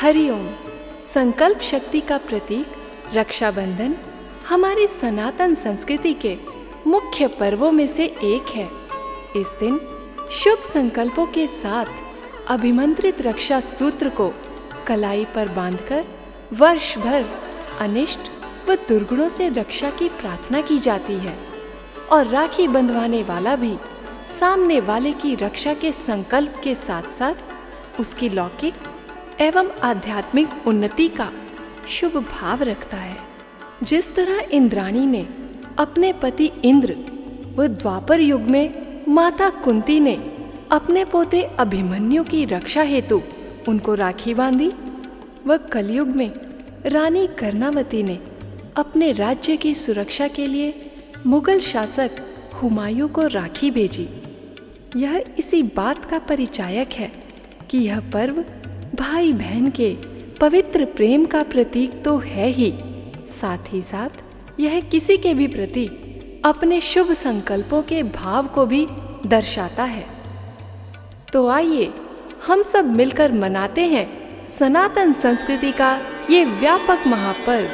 हरिओम संकल्प शक्ति का प्रतीक, रक्षाबंधन, हमारी सनातन संस्कृति के मुख्य पर्वों में से एक है। इस दिन शुभ संकल्पों के साथ अभिमंत्रित रक्षा सूत्र को कलाई पर बांधकर वर्ष भर अनिष्ट व दुर्गुणों से रक्षा की प्रार्थना की जाती है और राखी बंधवाने वाला भी सामने वाले की रक्षा के संकल्प के साथ साथ उसकी लौकिक एवं आध्यात्मिक उन्नति का शुभ भाव रखता है। जिस तरह इंद्राणी ने अपने पति इंद्र व द्वापर युग में माता कुंती ने अपने पोते अभिमन्यु की रक्षा हेतु उनको राखी बांधी व कलयुग में रानी कर्णावती ने अपने राज्य की सुरक्षा के लिए मुगल शासक हुमायूं को राखी भेजी। यह इसी बात का परिचायक है कि यह पर्व भाई बहन के पवित्र प्रेम का प्रतीक तो है ही। साथ ही साथ, यह किसी के भी प्रति अपने शुभ संकल्पों के भाव को भी दर्शाता है। तो आइए, हम सब मिलकर मनाते हैं सनातन संस्कृति का ये व्यापक महापर्व।